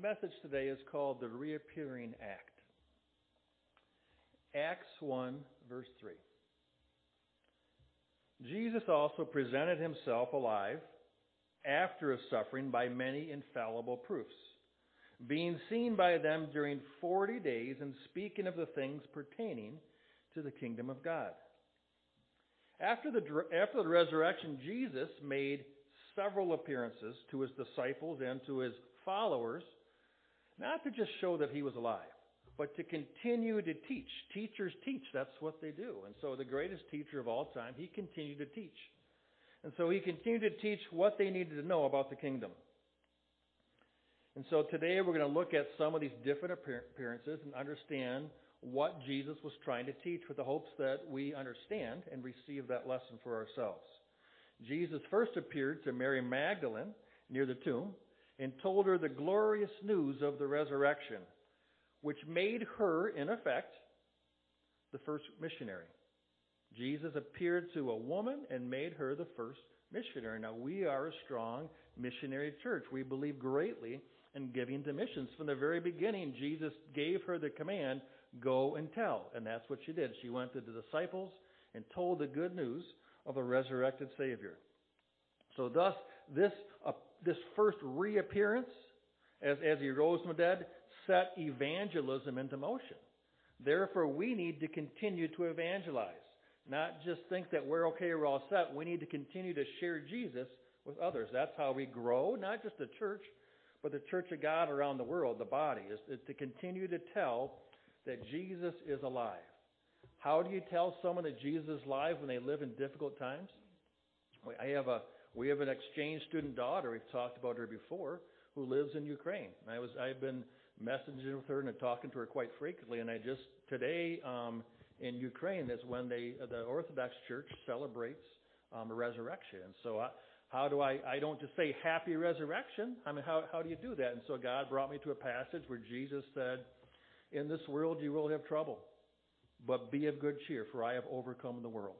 My message today is called the Reappearing Act. Acts 1, verse 3. Jesus also presented himself alive after his suffering by many infallible proofs, being seen by them during forty days and speaking of the things pertaining to the kingdom of God. After the, after the resurrection, Jesus made several appearances to his disciples and to his followers, not to just show that he was alive, but to continue to teach. Teachers teach, that's what they do. And so the greatest teacher of all time, he continued to teach. And so he continued to teach what they needed to know about the kingdom. And so today we're going to look at some of these different appearances and understand what Jesus was trying to teach with the hopes that we understand and receive that lesson for ourselves. Jesus first appeared to Mary Magdalene near the tomb and told her the glorious news of the resurrection, which made her, in effect, the first missionary. Jesus appeared to a woman and made her the first missionary. Now, we are a strong missionary church. We believe greatly in giving to missions. From the very beginning, Jesus gave her the command go and tell. And that's what she did. She went to the disciples and told the good news of a resurrected Savior. So, thus, this, this first reappearance, as, as he rose from the dead, set evangelism into motion. Therefore, we need to continue to evangelize. Not just think that we're okay, we're all set. We need to continue to share Jesus with others. That's how we grow, not just the church, but the church of God around the world, the body, is, is to continue to tell that Jesus is alive. How do you tell someone that Jesus is alive when they live in difficult times? I have a we have an exchange student daughter. We've talked about her before, who lives in Ukraine. I was I've been messaging with her and talking to her quite frequently. And I just today um, in Ukraine is when they the Orthodox Church celebrates um, a resurrection. And so I, how do I? I don't just say happy resurrection. I mean, how how do you do that? And so God brought me to a passage where Jesus said, "In this world you will have trouble." But be of good cheer, for I have overcome the world.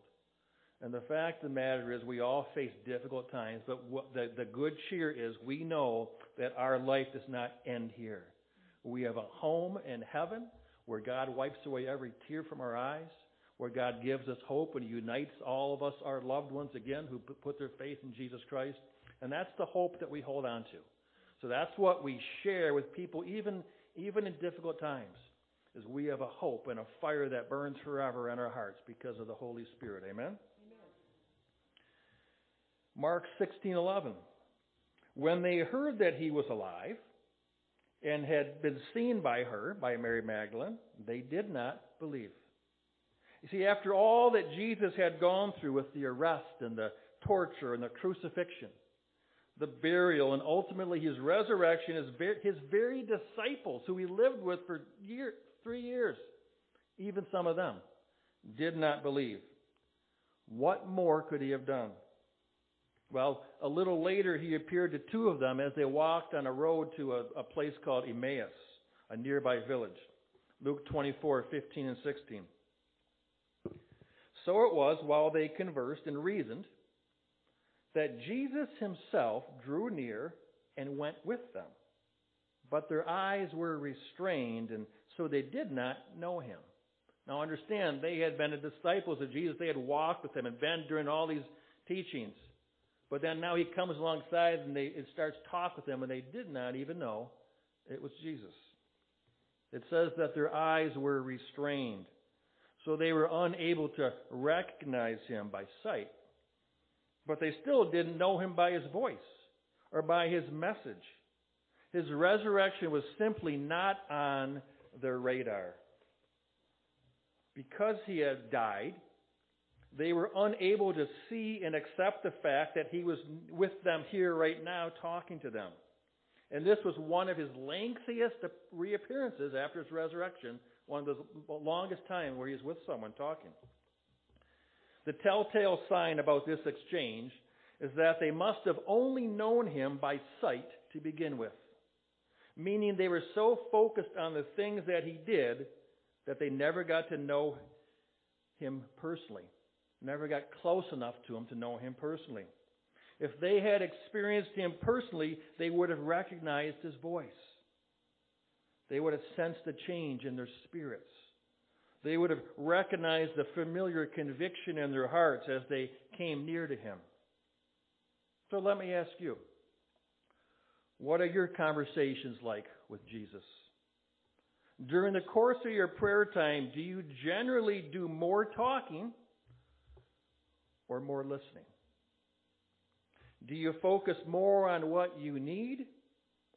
And the fact of the matter is, we all face difficult times, but the, the good cheer is we know that our life does not end here. We have a home in heaven where God wipes away every tear from our eyes, where God gives us hope and unites all of us, our loved ones again, who put their faith in Jesus Christ. And that's the hope that we hold on to. So that's what we share with people, even, even in difficult times is we have a hope and a fire that burns forever in our hearts because of the Holy Spirit. Amen? Mark 16:11. When they heard that he was alive and had been seen by her, by Mary Magdalene, they did not believe. You see, after all that Jesus had gone through with the arrest and the torture and the crucifixion, the burial, and ultimately his resurrection, his very disciples who he lived with for years, three years. Even some of them did not believe. What more could he have done? Well, a little later, he appeared to two of them as they walked on a road to a, a place called Emmaus, a nearby village. Luke 24, 15 and 16. So it was while they conversed and reasoned that Jesus himself drew near and went with them. But their eyes were restrained and so they did not know him. Now understand, they had been the disciples of Jesus. They had walked with him and been during all these teachings. But then now he comes alongside and they it starts talk with them, and they did not even know it was Jesus. It says that their eyes were restrained, so they were unable to recognize him by sight. But they still didn't know him by his voice or by his message. His resurrection was simply not on their radar. Because he had died, they were unable to see and accept the fact that he was with them here right now talking to them. And this was one of his lengthiest reappearances after his resurrection, one of the longest time where he's with someone talking. The telltale sign about this exchange is that they must have only known him by sight to begin with meaning they were so focused on the things that he did that they never got to know him personally, never got close enough to him to know him personally. If they had experienced him personally, they would have recognized his voice. They would have sensed a change in their spirits. They would have recognized the familiar conviction in their hearts as they came near to Him. So let me ask you what are your conversations like with Jesus? During the course of your prayer time, do you generally do more talking or more listening? Do you focus more on what you need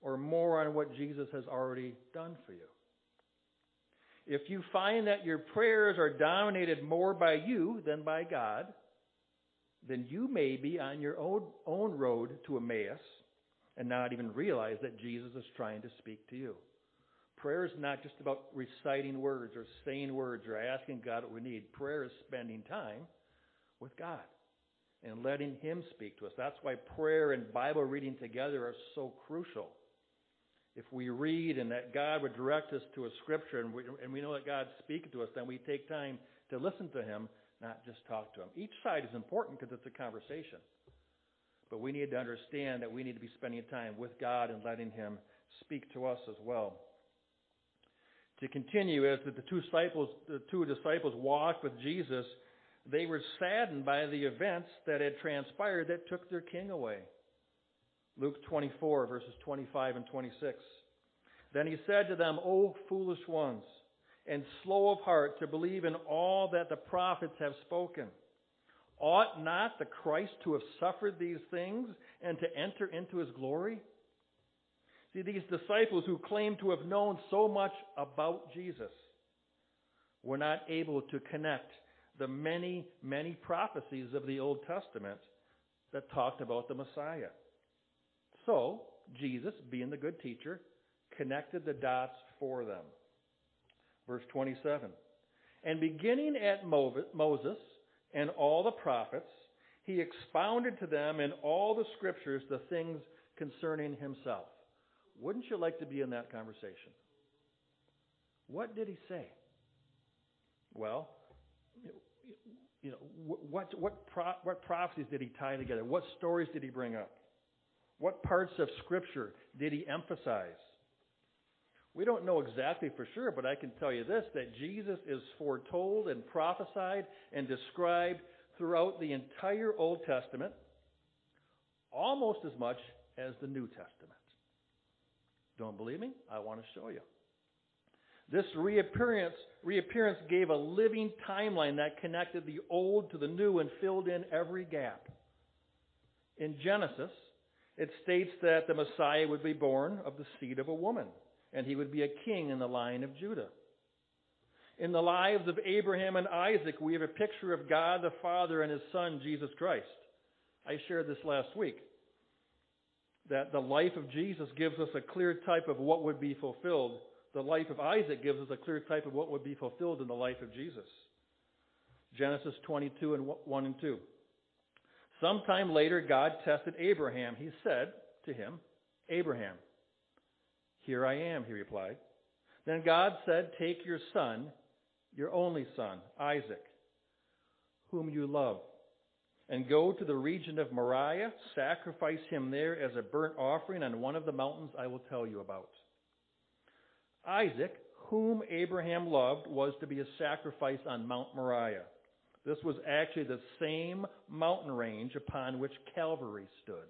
or more on what Jesus has already done for you? If you find that your prayers are dominated more by you than by God, then you may be on your own, own road to Emmaus and not even realize that Jesus is trying to speak to you. Prayer is not just about reciting words or saying words or asking God what we need. Prayer is spending time with God and letting Him speak to us. That's why prayer and Bible reading together are so crucial. If we read and that God would direct us to a scripture and we, and we know that God's speaking to us, then we take time to listen to Him, not just talk to Him. Each side is important because it's a conversation. But we need to understand that we need to be spending time with God and letting Him speak to us as well. To continue, as the two disciples, the two disciples walked with Jesus, they were saddened by the events that had transpired that took their king away. Luke 24, verses 25 and 26. Then he said to them, O foolish ones, and slow of heart to believe in all that the prophets have spoken. Ought not the Christ to have suffered these things and to enter into his glory? See, these disciples who claimed to have known so much about Jesus were not able to connect the many, many prophecies of the Old Testament that talked about the Messiah. So, Jesus, being the good teacher, connected the dots for them. Verse 27. And beginning at Moses and all the prophets, he expounded to them in all the scriptures the things concerning himself. Wouldn't you like to be in that conversation? What did he say? Well, you know, what, what, pro, what prophecies did he tie together? What stories did he bring up? What parts of Scripture did he emphasize? We don't know exactly for sure, but I can tell you this that Jesus is foretold and prophesied and described throughout the entire Old Testament almost as much as the New Testament. Don't believe me? I want to show you. This reappearance, reappearance gave a living timeline that connected the old to the new and filled in every gap. In Genesis, it states that the Messiah would be born of the seed of a woman, and he would be a king in the line of Judah. In the lives of Abraham and Isaac, we have a picture of God the Father and his Son, Jesus Christ. I shared this last week. That the life of Jesus gives us a clear type of what would be fulfilled. The life of Isaac gives us a clear type of what would be fulfilled in the life of Jesus. Genesis 22 and 1 and 2. Sometime later, God tested Abraham. He said to him, Abraham, here I am, he replied. Then God said, Take your son, your only son, Isaac, whom you love, and go to the region of Moriah, sacrifice him there as a burnt offering on one of the mountains I will tell you about. Isaac, whom Abraham loved, was to be a sacrifice on Mount Moriah. This was actually the same mountain range upon which Calvary stood.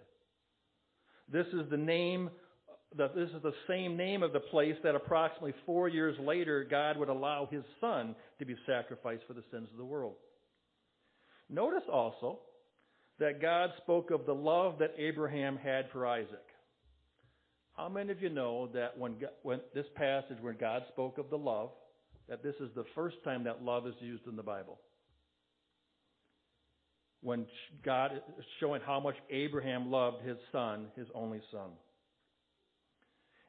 This is the name that this is the same name of the place that approximately four years later God would allow his son to be sacrificed for the sins of the world. Notice also that God spoke of the love that Abraham had for Isaac. How many of you know that when, when this passage, when God spoke of the love, that this is the first time that love is used in the Bible? when God is showing how much Abraham loved his son, his only son.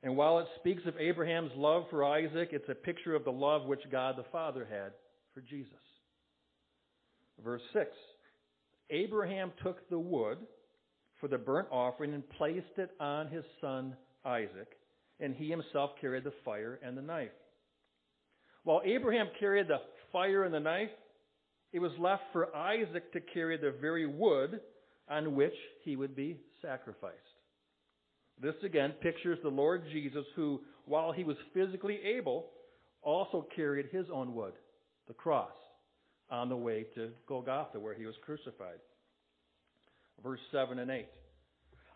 And while it speaks of Abraham's love for Isaac, it's a picture of the love which God the Father had for Jesus. Verse 6 Abraham took the wood for the burnt offering and placed it on his son Isaac, and he himself carried the fire and the knife. While Abraham carried the fire and the knife, it was left for Isaac to carry the very wood on which he would be sacrificed. This again pictures the Lord Jesus who, while he was physically able, also carried his own wood, the cross, on the way to Golgotha where he was crucified. Verse 7 and 8.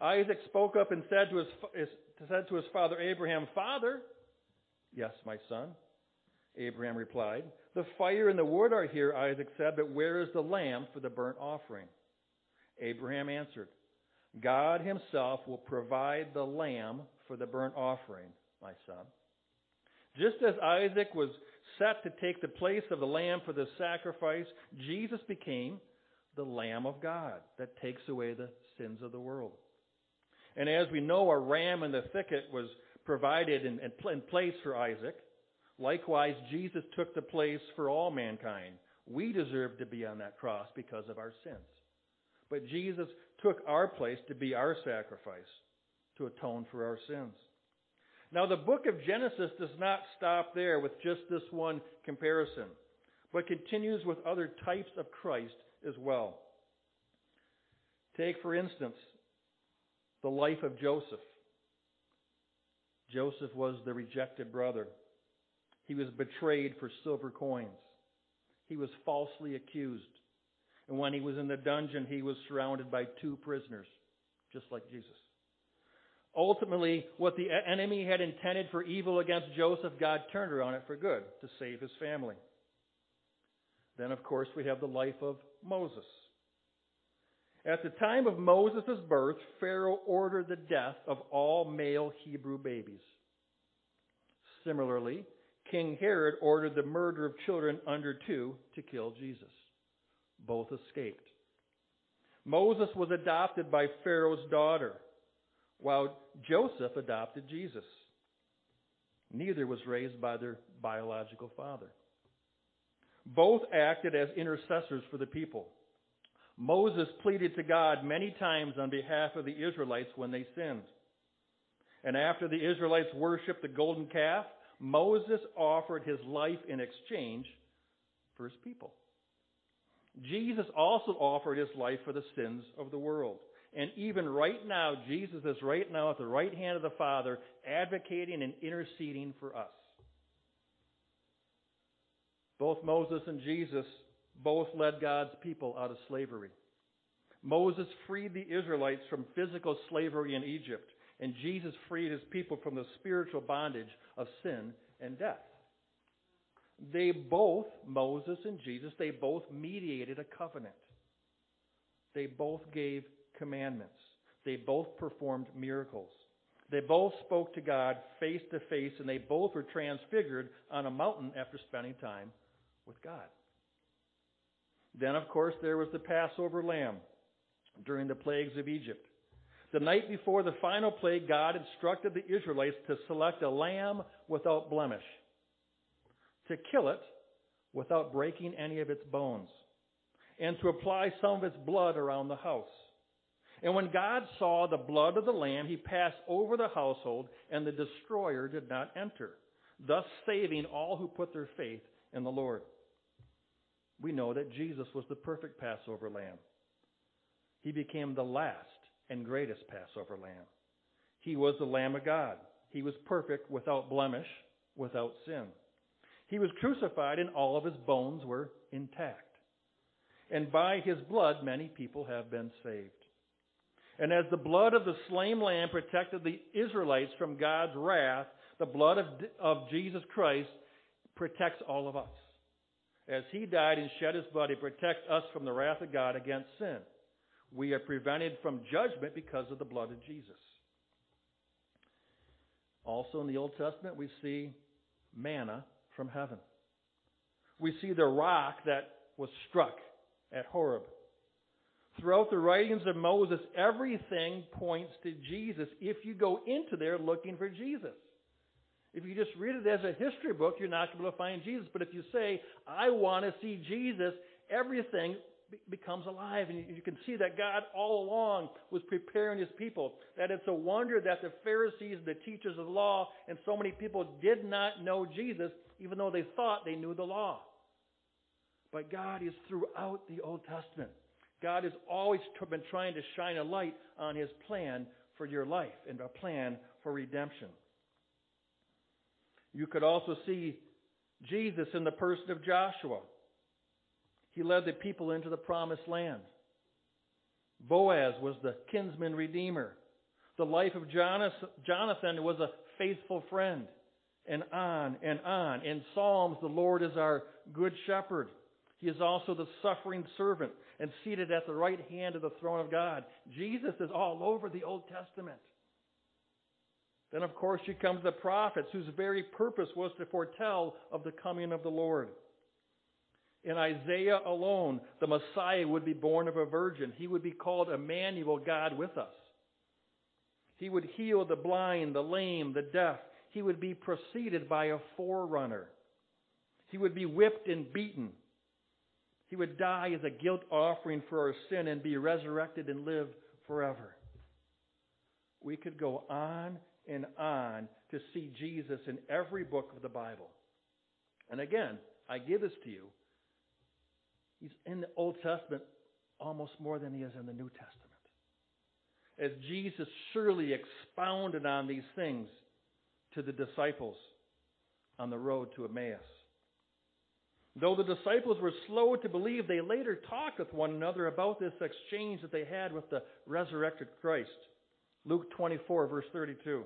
Isaac spoke up and said to his, said to his father Abraham, Father, yes, my son. Abraham replied, The fire and the wood are here, Isaac said, but where is the lamb for the burnt offering? Abraham answered, God himself will provide the lamb for the burnt offering, my son. Just as Isaac was set to take the place of the lamb for the sacrifice, Jesus became the Lamb of God that takes away the sins of the world. And as we know, a ram in the thicket was provided in, in place for Isaac. Likewise, Jesus took the place for all mankind. We deserve to be on that cross because of our sins. But Jesus took our place to be our sacrifice, to atone for our sins. Now, the book of Genesis does not stop there with just this one comparison, but continues with other types of Christ as well. Take, for instance, the life of Joseph. Joseph was the rejected brother. He was betrayed for silver coins. He was falsely accused. And when he was in the dungeon, he was surrounded by two prisoners, just like Jesus. Ultimately, what the enemy had intended for evil against Joseph, God turned around it for good to save his family. Then, of course, we have the life of Moses. At the time of Moses' birth, Pharaoh ordered the death of all male Hebrew babies. Similarly, King Herod ordered the murder of children under two to kill Jesus. Both escaped. Moses was adopted by Pharaoh's daughter, while Joseph adopted Jesus. Neither was raised by their biological father. Both acted as intercessors for the people. Moses pleaded to God many times on behalf of the Israelites when they sinned. And after the Israelites worshiped the golden calf, Moses offered his life in exchange for his people. Jesus also offered his life for the sins of the world. And even right now, Jesus is right now at the right hand of the Father, advocating and interceding for us. Both Moses and Jesus both led God's people out of slavery. Moses freed the Israelites from physical slavery in Egypt, and Jesus freed his people from the spiritual bondage of sin and death. They both, Moses and Jesus, they both mediated a covenant. They both gave commandments. They both performed miracles. They both spoke to God face to face, and they both were transfigured on a mountain after spending time with God. Then, of course, there was the Passover lamb during the plagues of Egypt. The night before the final plague, God instructed the Israelites to select a lamb without blemish, to kill it without breaking any of its bones, and to apply some of its blood around the house. And when God saw the blood of the lamb, he passed over the household, and the destroyer did not enter, thus saving all who put their faith in the Lord. We know that Jesus was the perfect Passover lamb. He became the last and greatest Passover lamb. He was the Lamb of God. He was perfect, without blemish, without sin. He was crucified, and all of his bones were intact. And by his blood, many people have been saved. And as the blood of the slain lamb protected the Israelites from God's wrath, the blood of, of Jesus Christ protects all of us. As he died and shed his blood, he protects us from the wrath of God against sin. We are prevented from judgment because of the blood of Jesus. Also in the Old Testament, we see manna from heaven. We see the rock that was struck at Horeb. Throughout the writings of Moses, everything points to Jesus if you go into there looking for Jesus. If you just read it as a history book, you're not going to be able to find Jesus. But if you say, I want to see Jesus, everything becomes alive. And you can see that God all along was preparing his people. That it's a wonder that the Pharisees, the teachers of the law, and so many people did not know Jesus, even though they thought they knew the law. But God is throughout the Old Testament. God has always been trying to shine a light on his plan for your life and a plan for redemption. You could also see Jesus in the person of Joshua. He led the people into the promised land. Boaz was the kinsman redeemer. The life of Jonathan was a faithful friend. And on and on. In Psalms, the Lord is our good shepherd. He is also the suffering servant and seated at the right hand of the throne of God. Jesus is all over the Old Testament. Then, of course, you come to the prophets, whose very purpose was to foretell of the coming of the Lord. In Isaiah alone, the Messiah would be born of a virgin. He would be called Emmanuel, God with us. He would heal the blind, the lame, the deaf. He would be preceded by a forerunner. He would be whipped and beaten. He would die as a guilt offering for our sin and be resurrected and live forever. We could go on and on to see Jesus in every book of the Bible. And again, I give this to you. He's in the Old Testament almost more than he is in the New Testament. As Jesus surely expounded on these things to the disciples on the road to Emmaus. Though the disciples were slow to believe, they later talked with one another about this exchange that they had with the resurrected Christ. Luke 24, verse 32.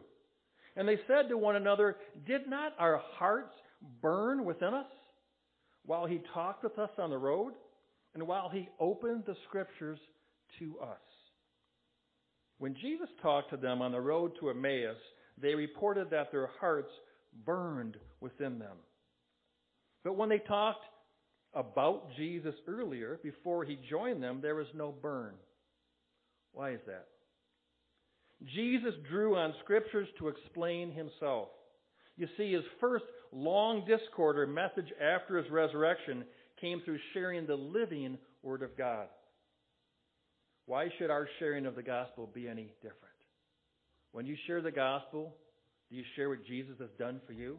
And they said to one another, Did not our hearts burn within us while he talked with us on the road and while he opened the scriptures to us? When Jesus talked to them on the road to Emmaus, they reported that their hearts burned within them. But when they talked about Jesus earlier, before he joined them, there was no burn. Why is that? Jesus drew on scriptures to explain himself. You see, his first long discourse or message after his resurrection came through sharing the living Word of God. Why should our sharing of the gospel be any different? When you share the gospel, do you share what Jesus has done for you?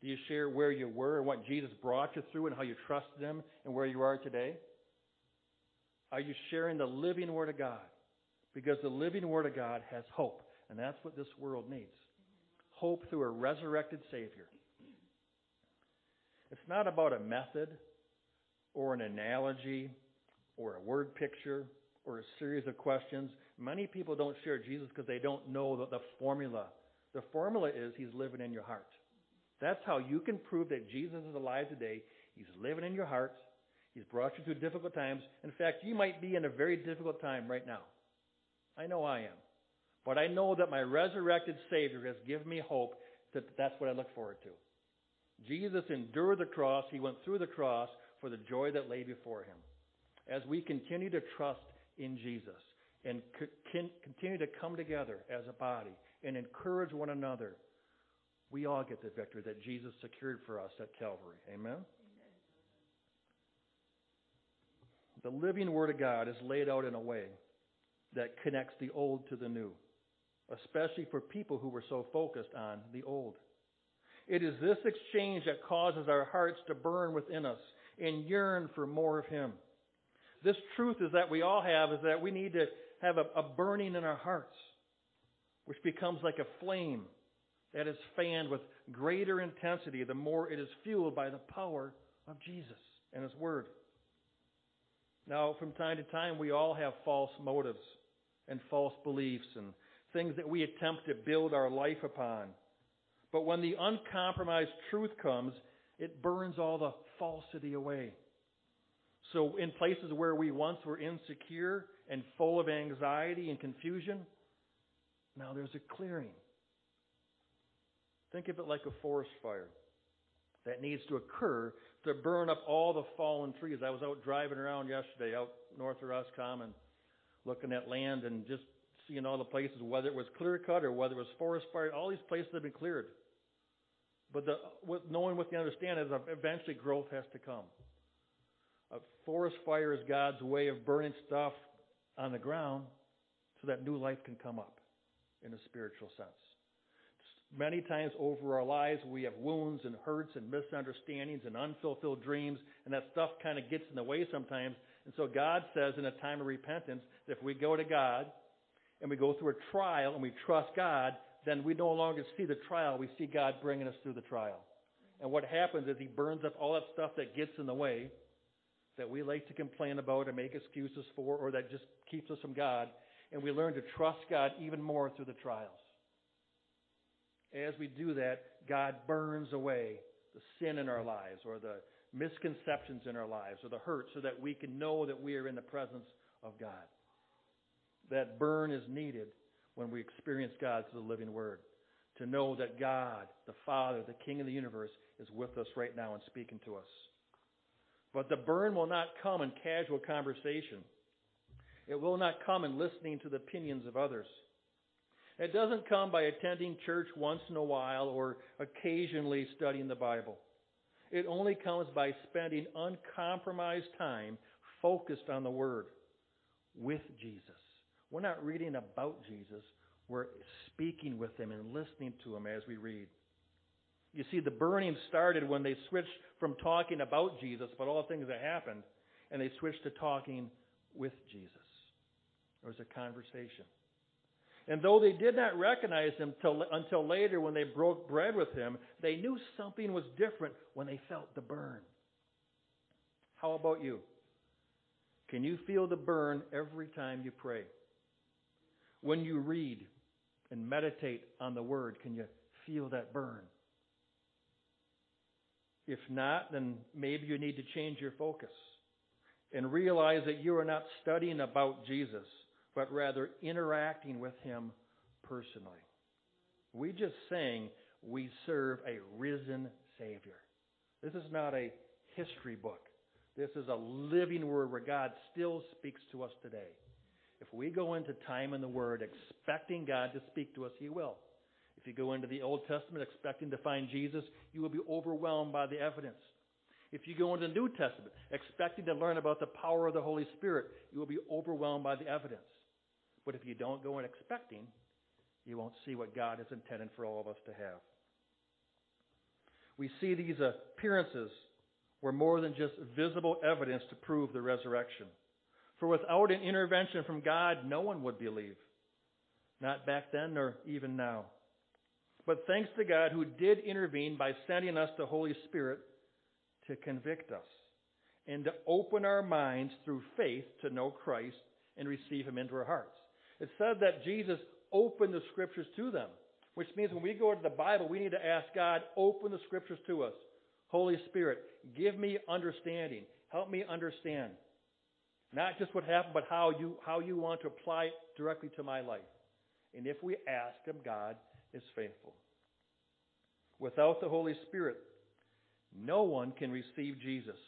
Do you share where you were and what Jesus brought you through and how you trusted Him and where you are today? Are you sharing the living Word of God? Because the living Word of God has hope, and that's what this world needs hope through a resurrected Savior. It's not about a method or an analogy or a word picture or a series of questions. Many people don't share Jesus because they don't know the, the formula. The formula is He's living in your heart. That's how you can prove that Jesus is alive today. He's living in your heart. He's brought you through difficult times. In fact, you might be in a very difficult time right now. I know I am. But I know that my resurrected Savior has given me hope that that's what I look forward to. Jesus endured the cross. He went through the cross for the joy that lay before him. As we continue to trust in Jesus and continue to come together as a body and encourage one another, we all get the victory that Jesus secured for us at Calvary. Amen? The living Word of God is laid out in a way that connects the old to the new, especially for people who were so focused on the old. It is this exchange that causes our hearts to burn within us and yearn for more of Him. This truth is that we all have is that we need to have a, a burning in our hearts, which becomes like a flame that is fanned with greater intensity the more it is fueled by the power of Jesus and His Word. Now, from time to time, we all have false motives and false beliefs and things that we attempt to build our life upon. But when the uncompromised truth comes, it burns all the falsity away. So, in places where we once were insecure and full of anxiety and confusion, now there's a clearing. Think of it like a forest fire that needs to occur to burn up all the fallen trees. I was out driving around yesterday, out north of Roscommon, looking at land and just seeing all the places, whether it was clear cut or whether it was forest fire, all these places have been cleared. But the, with knowing what you understand is eventually growth has to come. A forest fire is God's way of burning stuff on the ground so that new life can come up in a spiritual sense. Many times over our lives, we have wounds and hurts and misunderstandings and unfulfilled dreams, and that stuff kind of gets in the way sometimes. And so God says in a time of repentance, if we go to God and we go through a trial and we trust God, then we no longer see the trial. We see God bringing us through the trial. And what happens is He burns up all that stuff that gets in the way that we like to complain about or make excuses for or that just keeps us from God. And we learn to trust God even more through the trials. As we do that, God burns away the sin in our lives or the misconceptions in our lives or the hurt so that we can know that we are in the presence of God. That burn is needed when we experience God through the living Word. To know that God, the Father, the King of the universe, is with us right now and speaking to us. But the burn will not come in casual conversation. It will not come in listening to the opinions of others. It doesn't come by attending church once in a while or occasionally studying the Bible. It only comes by spending uncompromised time focused on the Word with Jesus. We're not reading about Jesus, we're speaking with Him and listening to Him as we read. You see, the burning started when they switched from talking about Jesus, about all the things that happened, and they switched to talking with Jesus. There was a conversation. And though they did not recognize him till, until later when they broke bread with him, they knew something was different when they felt the burn. How about you? Can you feel the burn every time you pray? When you read and meditate on the Word, can you feel that burn? If not, then maybe you need to change your focus and realize that you are not studying about Jesus but rather interacting with Him personally. We just sang, We serve a risen Savior. This is not a history book. This is a living word where God still speaks to us today. If we go into time in the Word expecting God to speak to us, He will. If you go into the Old Testament expecting to find Jesus, you will be overwhelmed by the evidence. If you go into the New Testament expecting to learn about the power of the Holy Spirit, you will be overwhelmed by the evidence. But if you don't go in expecting, you won't see what God has intended for all of us to have. We see these appearances were more than just visible evidence to prove the resurrection. For without an intervention from God, no one would believe. Not back then nor even now. But thanks to God who did intervene by sending us the Holy Spirit to convict us and to open our minds through faith to know Christ and receive Him into our hearts. It said that Jesus opened the scriptures to them, which means when we go to the Bible, we need to ask God, open the scriptures to us. Holy Spirit, give me understanding. Help me understand. Not just what happened, but how you, how you want to apply it directly to my life. And if we ask Him, God is faithful. Without the Holy Spirit, no one can receive Jesus,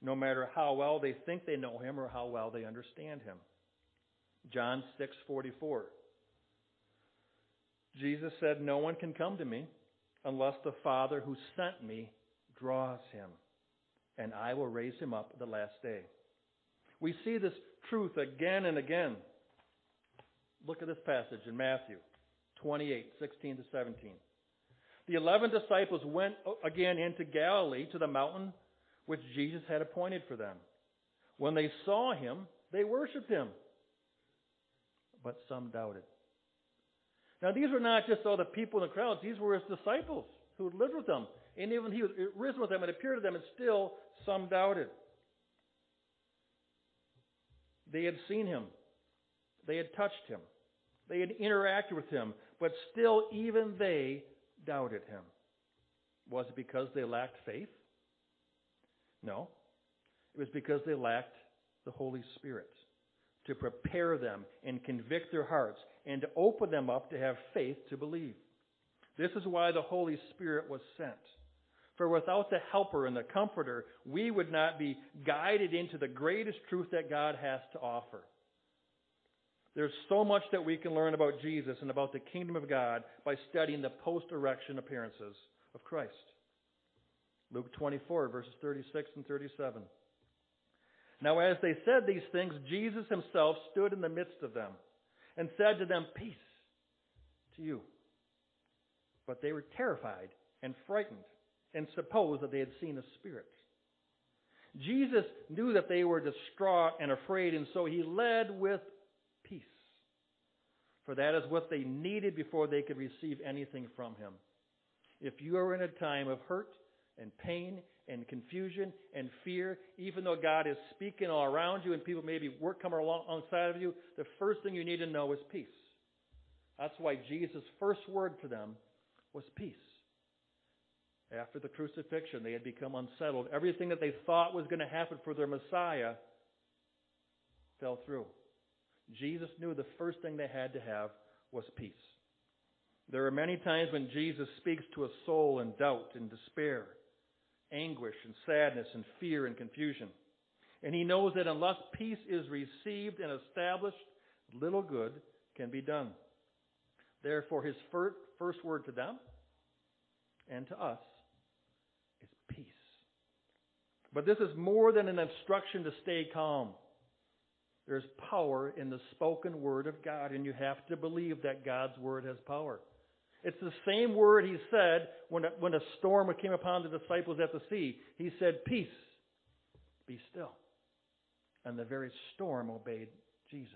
no matter how well they think they know Him or how well they understand Him. John 6:44. Jesus said, "No one can come to me unless the Father who sent me draws him, and I will raise him up the last day." We see this truth again and again. Look at this passage in Matthew 28:16 to 17. The eleven disciples went again into Galilee to the mountain which Jesus had appointed for them. When they saw him, they worshiped him but some doubted. Now, these were not just all the people in the crowds, these were his disciples who lived with them. And even he was risen with them and appeared to them, and still some doubted. They had seen him, they had touched him, they had interacted with him, but still, even they doubted him. Was it because they lacked faith? No. It was because they lacked the Holy Spirit to prepare them and convict their hearts and to open them up to have faith to believe. This is why the Holy Spirit was sent. For without the Helper and the Comforter, we would not be guided into the greatest truth that God has to offer. There's so much that we can learn about Jesus and about the kingdom of God by studying the post resurrection appearances of Christ. Luke 24, verses 36 and 37. Now, as they said these things, Jesus himself stood in the midst of them and said to them, Peace to you. But they were terrified and frightened and supposed that they had seen a spirit. Jesus knew that they were distraught and afraid, and so he led with peace. for that is what they needed before they could receive anything from Him. If you are in a time of hurt and pain and confusion and fear, even though God is speaking all around you and people maybe work come alongside of you, the first thing you need to know is peace. That's why Jesus' first word to them was peace. After the crucifixion, they had become unsettled. Everything that they thought was going to happen for their Messiah fell through. Jesus knew the first thing they had to have was peace. There are many times when Jesus speaks to a soul in doubt and despair, anguish and sadness and fear and confusion. And he knows that unless peace is received and established, little good can be done. Therefore, his first word to them and to us is peace. But this is more than an instruction to stay calm. There's power in the spoken word of God, and you have to believe that God's word has power. It's the same word he said when a, when a storm came upon the disciples at the sea. He said, Peace, be still. And the very storm obeyed Jesus.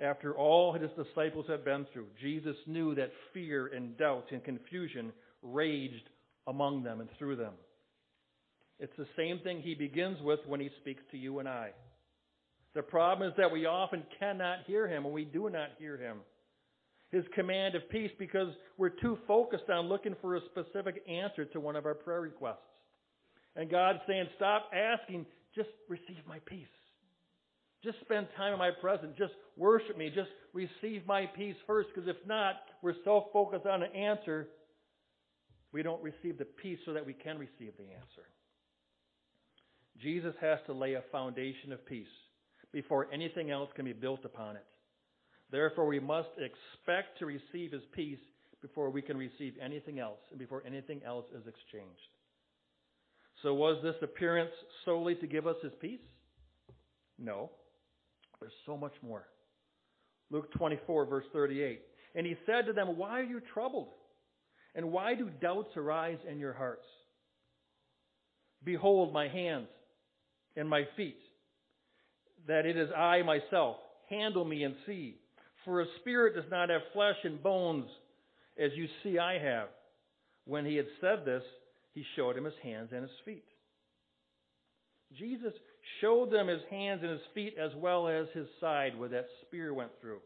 After all his disciples had been through, Jesus knew that fear and doubt and confusion raged among them and through them. It's the same thing he begins with when he speaks to you and I. The problem is that we often cannot hear him, and we do not hear him. His command of peace because we're too focused on looking for a specific answer to one of our prayer requests. And God's saying, stop asking, just receive my peace. Just spend time in my presence. Just worship me. Just receive my peace first. Because if not, we're so focused on an answer, we don't receive the peace so that we can receive the answer. Jesus has to lay a foundation of peace before anything else can be built upon it. Therefore, we must expect to receive his peace before we can receive anything else and before anything else is exchanged. So, was this appearance solely to give us his peace? No. There's so much more. Luke 24, verse 38. And he said to them, Why are you troubled? And why do doubts arise in your hearts? Behold my hands and my feet, that it is I myself. Handle me and see. For a spirit does not have flesh and bones, as you see I have. When he had said this, he showed him his hands and his feet. Jesus showed them his hands and his feet as well as his side where that spear went through.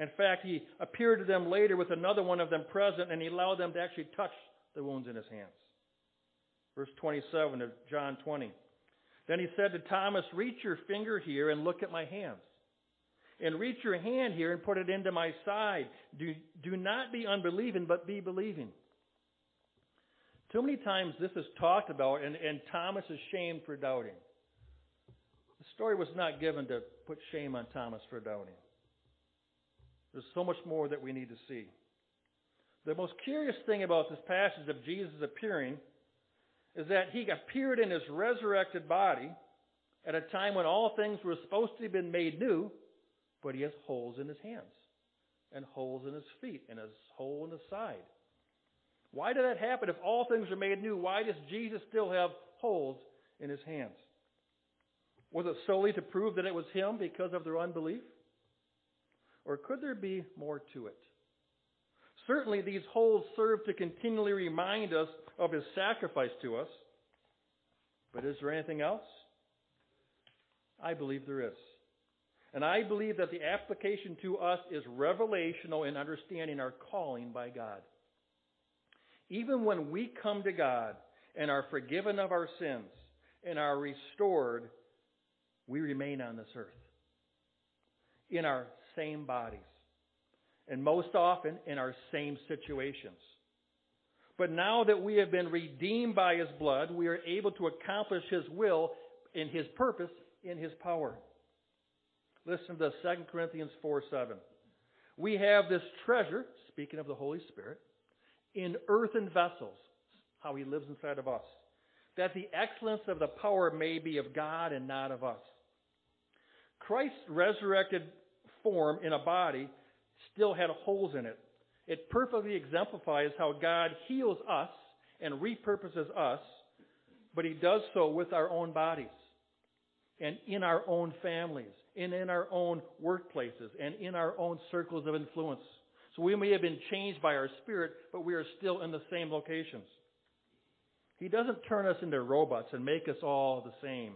In fact, he appeared to them later with another one of them present, and he allowed them to actually touch the wounds in his hands. Verse 27 of John 20. Then he said to Thomas, Reach your finger here and look at my hands. And reach your hand here and put it into my side. Do, do not be unbelieving, but be believing. Too many times this is talked about, and, and Thomas is shamed for doubting. The story was not given to put shame on Thomas for doubting. There's so much more that we need to see. The most curious thing about this passage of Jesus appearing is that he appeared in his resurrected body at a time when all things were supposed to have been made new, but he has holes in his hands and holes in his feet and a hole in his side. Why did that happen? If all things are made new, why does Jesus still have holes in his hands? Was it solely to prove that it was him because of their unbelief? Or could there be more to it? Certainly, these holes serve to continually remind us of his sacrifice to us. But is there anything else? I believe there is. And I believe that the application to us is revelational in understanding our calling by God. Even when we come to God and are forgiven of our sins and are restored, we remain on this earth in our same bodies and most often in our same situations. But now that we have been redeemed by His blood, we are able to accomplish His will in His purpose in His power. Listen to 2 Corinthians 4 7. We have this treasure, speaking of the Holy Spirit, in earthen vessels, how He lives inside of us, that the excellence of the power may be of God and not of us. Christ's resurrected form in a body still had holes in it it perfectly exemplifies how God heals us and repurposes us, but He does so with our own bodies and in our own families and in our own workplaces and in our own circles of influence. So we may have been changed by our spirit, but we are still in the same locations. He doesn't turn us into robots and make us all the same.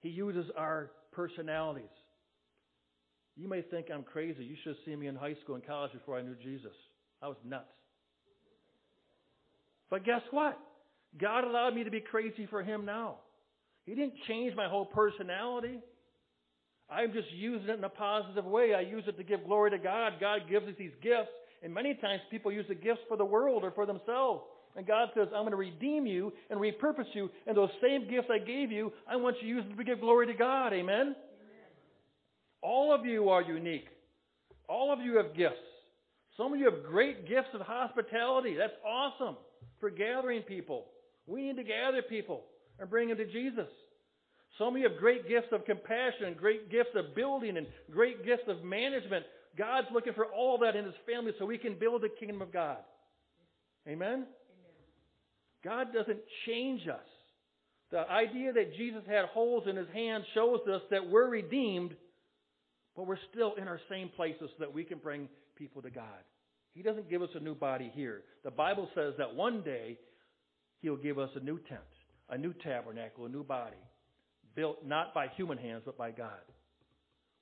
He uses our personalities. You may think I'm crazy. You should have seen me in high school and college before I knew Jesus. I was nuts. But guess what? God allowed me to be crazy for Him now. He didn't change my whole personality. I'm just using it in a positive way. I use it to give glory to God. God gives us these gifts, and many times people use the gifts for the world or for themselves. And God says, I'm going to redeem you and repurpose you, and those same gifts I gave you, I want you to use them to give glory to God. Amen? All of you are unique. All of you have gifts. Some of you have great gifts of hospitality. That's awesome for gathering people. We need to gather people and bring them to Jesus. Some of you have great gifts of compassion, great gifts of building, and great gifts of management. God's looking for all that in His family so we can build the kingdom of God. Amen? Amen? God doesn't change us. The idea that Jesus had holes in His hands shows us that we're redeemed, but we're still in our same places so that we can bring people to God. He doesn't give us a new body here. The Bible says that one day He'll give us a new tent, a new tabernacle, a new body built not by human hands, but by God.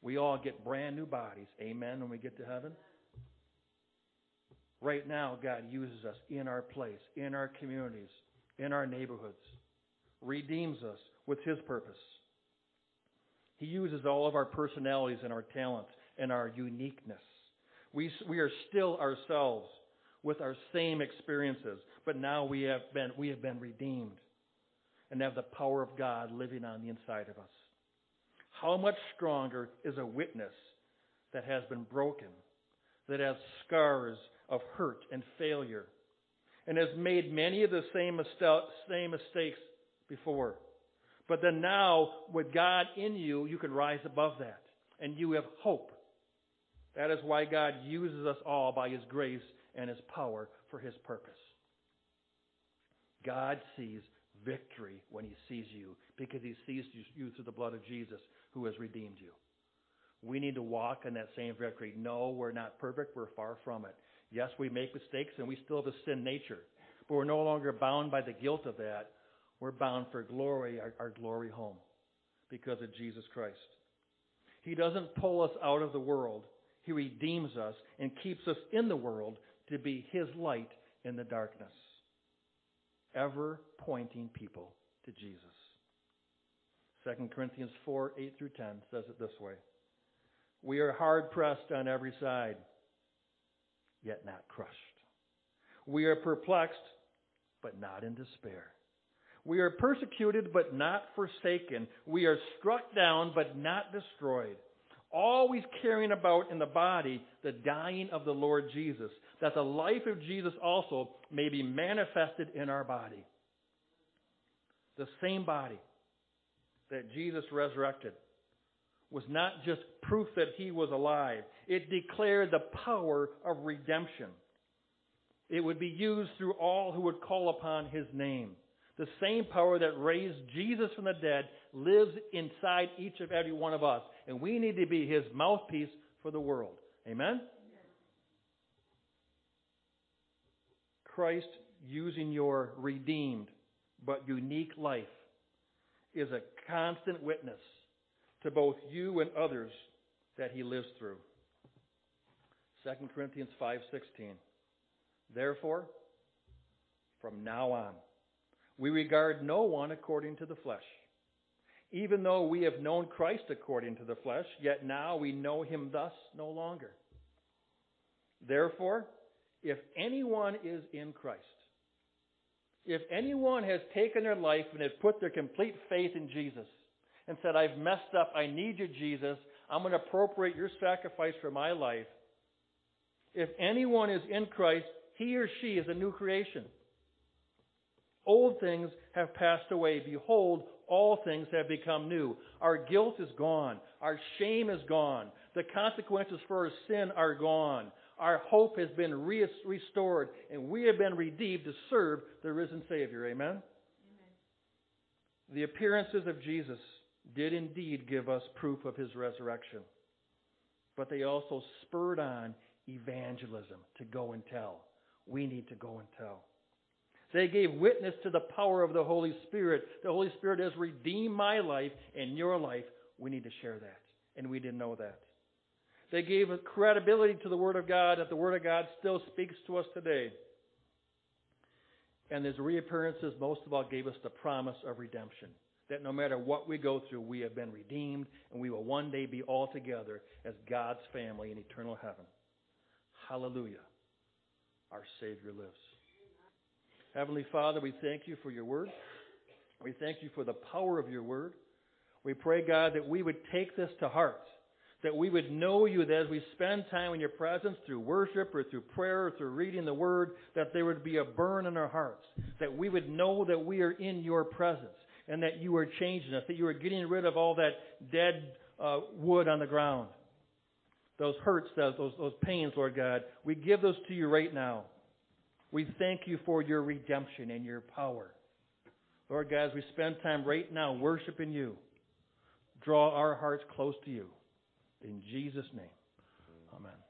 We all get brand new bodies. Amen. When we get to heaven. Right now, God uses us in our place, in our communities, in our neighborhoods, redeems us with His purpose. He uses all of our personalities and our talents and our uniqueness. We, we are still ourselves with our same experiences, but now we have been, we have been redeemed and have the power of God living on the inside of us. How much stronger is a witness that has been broken, that has scars of hurt and failure, and has made many of the same, same mistakes before? But then now, with God in you, you can rise above that, and you have hope. That is why God uses us all by His grace and His power for His purpose. God sees victory when he sees you because he sees you through the blood of Jesus who has redeemed you. We need to walk in that same victory. No, we're not perfect. We're far from it. Yes, we make mistakes and we still have a sin nature, but we're no longer bound by the guilt of that. We're bound for glory, our, our glory home, because of Jesus Christ. He doesn't pull us out of the world. He redeems us and keeps us in the world to be His light in the darkness ever pointing people to Jesus. 2 Corinthians 4 8 through 10 says it this way We are hard pressed on every side, yet not crushed. We are perplexed, but not in despair. We are persecuted, but not forsaken. We are struck down, but not destroyed always carrying about in the body the dying of the Lord Jesus, that the life of Jesus also may be manifested in our body. The same body that Jesus resurrected was not just proof that he was alive, it declared the power of redemption. It would be used through all who would call upon his name. The same power that raised Jesus from the dead lives inside each of every one of us. And we need to be his mouthpiece for the world. Amen? Christ using your redeemed but unique life is a constant witness to both you and others that he lives through. 2 Corinthians 5:16 Therefore from now on we regard no one according to the flesh. Even though we have known Christ according to the flesh, yet now we know him thus no longer. Therefore, if anyone is in Christ, if anyone has taken their life and has put their complete faith in Jesus and said, I've messed up, I need you, Jesus, I'm going to appropriate your sacrifice for my life. If anyone is in Christ, he or she is a new creation. Old things have passed away. Behold, all things have become new. Our guilt is gone. Our shame is gone. The consequences for our sin are gone. Our hope has been re- restored, and we have been redeemed to serve the risen Savior. Amen? Amen? The appearances of Jesus did indeed give us proof of his resurrection, but they also spurred on evangelism to go and tell. We need to go and tell. They gave witness to the power of the Holy Spirit. The Holy Spirit has redeemed my life and your life. We need to share that. And we didn't know that. They gave credibility to the Word of God, that the Word of God still speaks to us today. And his reappearances, most of all, gave us the promise of redemption. That no matter what we go through, we have been redeemed, and we will one day be all together as God's family in eternal heaven. Hallelujah. Our Savior lives. Heavenly Father, we thank you for your word. We thank you for the power of your word. We pray, God, that we would take this to heart that we would know you, that as we spend time in your presence through worship or through prayer or through reading the word, that there would be a burn in our hearts, that we would know that we are in your presence and that you are changing us, that you are getting rid of all that dead uh, wood on the ground. Those hurts, those, those, those pains, Lord God, we give those to you right now. We thank you for your redemption and your power. Lord God, as we spend time right now worshiping you, draw our hearts close to you. In Jesus' name, amen.